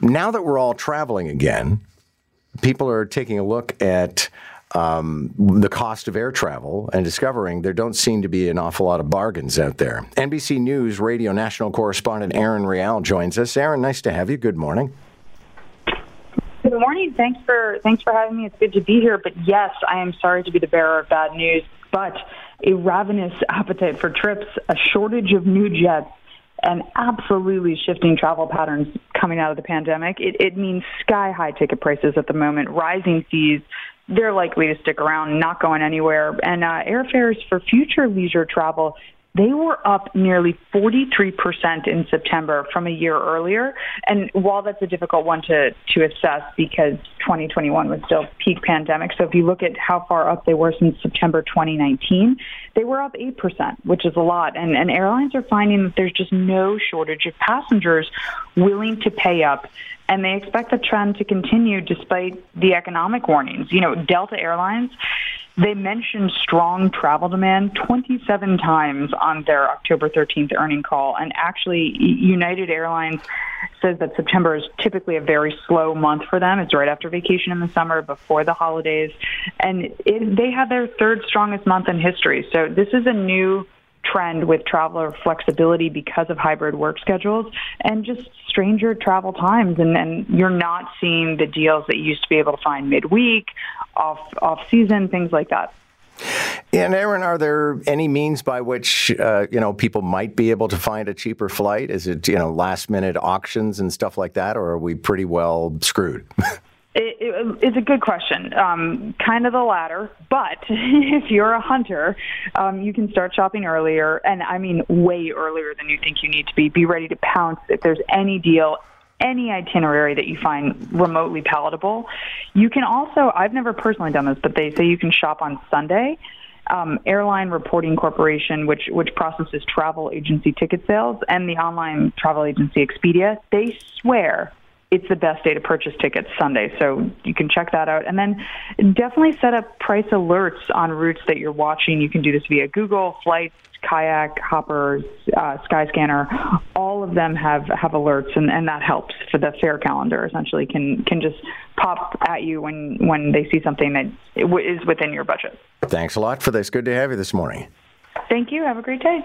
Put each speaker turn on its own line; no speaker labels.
now that we're all traveling again, people are taking a look at um, the cost of air travel and discovering there don't seem to be an awful lot of bargains out there. NBC News radio national correspondent Erin Real joins us. Erin, nice to have you. Good morning.
Good morning. Thanks for thanks for having me. It's good to be here. But yes, I am sorry to be the bearer of bad news. But a ravenous appetite for trips, a shortage of new jets, and absolutely shifting travel patterns coming out of the pandemic. It, it means sky high ticket prices at the moment, rising fees. They're likely to stick around, not going anywhere. And uh, airfares for future leisure travel they were up nearly 43% in September from a year earlier. And while that's a difficult one to, to assess because 2021 was still peak pandemic, so if you look at how far up they were since September 2019, they were up 8%, which is a lot. And, and airlines are finding that there's just no shortage of passengers willing to pay up and they expect the trend to continue despite the economic warnings. You know, Delta Airlines they mentioned strong travel demand 27 times on their October 13th earning call. And actually, United Airlines says that September is typically a very slow month for them. It's right after vacation in the summer, before the holidays. And it, they had their third strongest month in history. So this is a new trend with traveler flexibility because of hybrid work schedules and just stranger travel times and, and you're not seeing the deals that you used to be able to find midweek off off season things like that
and Erin, are there any means by which uh, you know people might be able to find a cheaper flight? Is it you know last minute auctions and stuff like that, or are we pretty well screwed?
It, it, it's a good question. Um, kind of the latter. But if you're a hunter, um, you can start shopping earlier, and I mean way earlier than you think you need to be. Be ready to pounce if there's any deal, any itinerary that you find remotely palatable. You can also, I've never personally done this, but they say you can shop on Sunday. Um, Airline Reporting Corporation, which which processes travel agency ticket sales, and the online travel agency Expedia, they swear it's the best day to purchase tickets Sunday. So you can check that out. And then definitely set up price alerts on routes that you're watching. You can do this via Google, Flights, Kayak, Hopper, uh, Skyscanner. All of them have, have alerts, and, and that helps for the fare calendar. Essentially, can can just pop at you when when they see something that is within your budget.
Thanks a lot for this. Good to have you this morning.
Thank you. Have a great day.